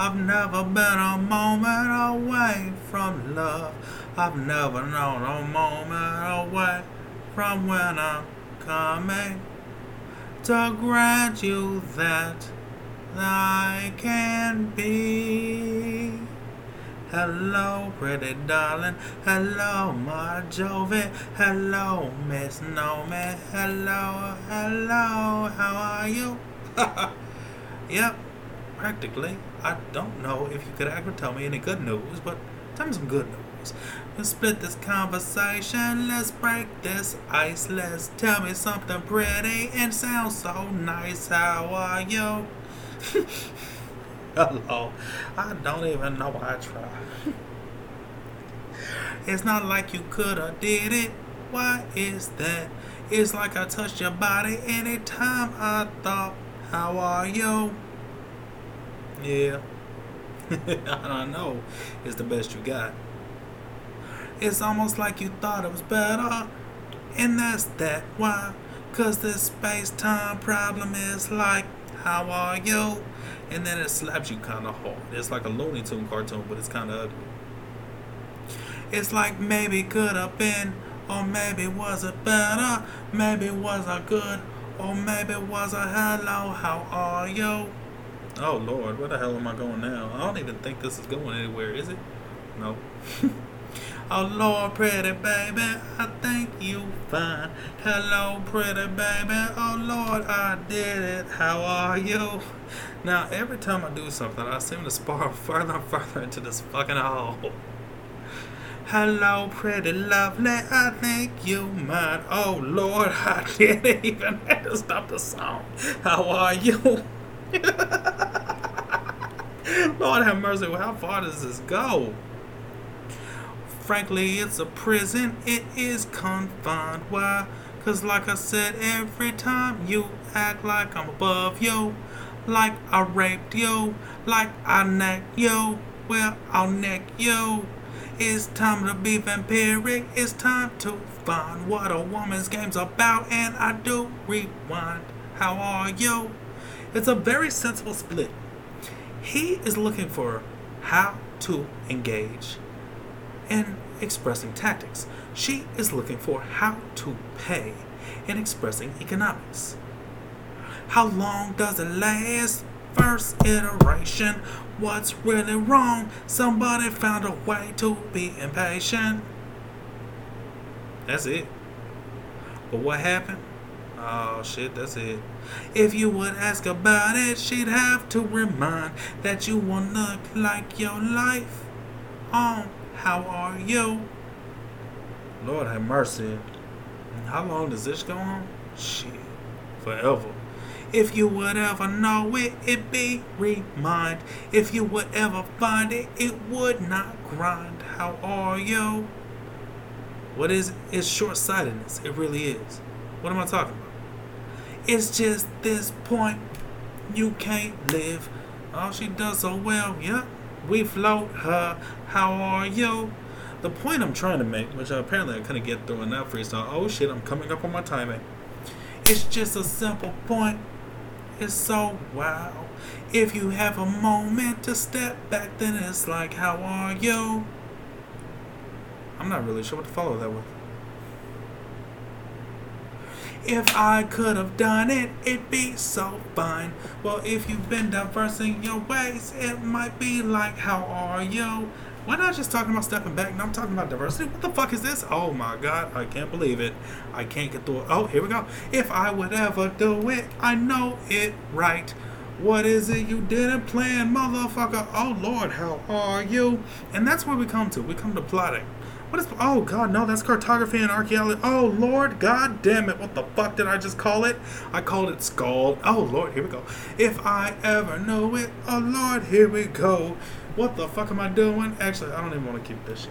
I've never been a moment away from love. I've never known a moment away from when I'm coming to grant you that I can be. Hello, pretty darling. Hello, Marjorie. Hello, Miss Nomi. Hello, hello. How are you? yep, practically. I don't know if you could ever tell me any good news, but tell me some good news. Let's split this conversation. Let's break this ice. Let's tell me something pretty and sound so nice. How are you? Hello. I don't even know why I tried. It's not like you coulda did it. Why is that? It's like I touched your body anytime I thought, how are you? Yeah. I don't know. It's the best you got. It's almost like you thought it was better. And that's that why. Cause this space time problem is like, how are you? And then it slaps you kind of hard. It's like a Looney Tune cartoon, but it's kind of ugly. It's like maybe could have been, or maybe was it better? Maybe was I good, or maybe was I hello? How are you? Oh Lord, where the hell am I going now? I don't even think this is going anywhere, is it? No. oh Lord, pretty baby, I think you fine. Hello, pretty baby. Oh Lord, I did it. How are you? Now, every time I do something, I seem to spiral further and further into this fucking hole. Hello, pretty lovely. I think you might. Oh Lord, I didn't even have to stop the song. How are you? Lord have mercy. How far does this go? Frankly, it's a prison. It is confined. Why? Cause like I said, every time you act like I'm above you, like I raped you, like I necked you, well, I'll neck you. It's time to be vampiric. It's time to find what a woman's game's about. And I do rewind. How are you? It's a very sensible split. He is looking for how to engage in expressing tactics. She is looking for how to pay in expressing economics. How long does it last? First iteration. What's really wrong? Somebody found a way to be impatient. That's it. But what happened? Oh shit, that's it. If you would ask about it, she'd have to remind that you won't look like your life. Oh, how are you? Lord have mercy. How long does this go on? Shit, forever. If you would ever know it, it'd be remind. If you would ever find it, it would not grind. How are you? What is it? It's short sightedness. It really is. What am I talking about? It's just this point you can't live. Oh, she does so well. yeah. We float her. How are you? The point I'm trying to make, which apparently I couldn't get through in that freestyle. Oh shit, I'm coming up on my timing. It's just a simple point It's so wow. If you have a moment to step back, then it's like, how are you? I'm not really sure what to follow that with. If I could have done it, it'd be so fine. Well, if you've been diversing your ways, it might be like, how are you? Why not just talking about stepping back? No, I'm talking about diversity. What the fuck is this? Oh my god, I can't believe it. I can't get through it. Oh, here we go. If I would ever do it, I know it right. What is it you didn't plan, motherfucker? Oh lord, how are you? And that's where we come to. We come to plotting. What is? Oh God, no, that's cartography and archaeology. Oh Lord, God damn it! What the fuck did I just call it? I called it skull. Oh Lord, here we go. If I ever know it, oh Lord, here we go. What the fuck am I doing? Actually, I don't even want to keep this shit.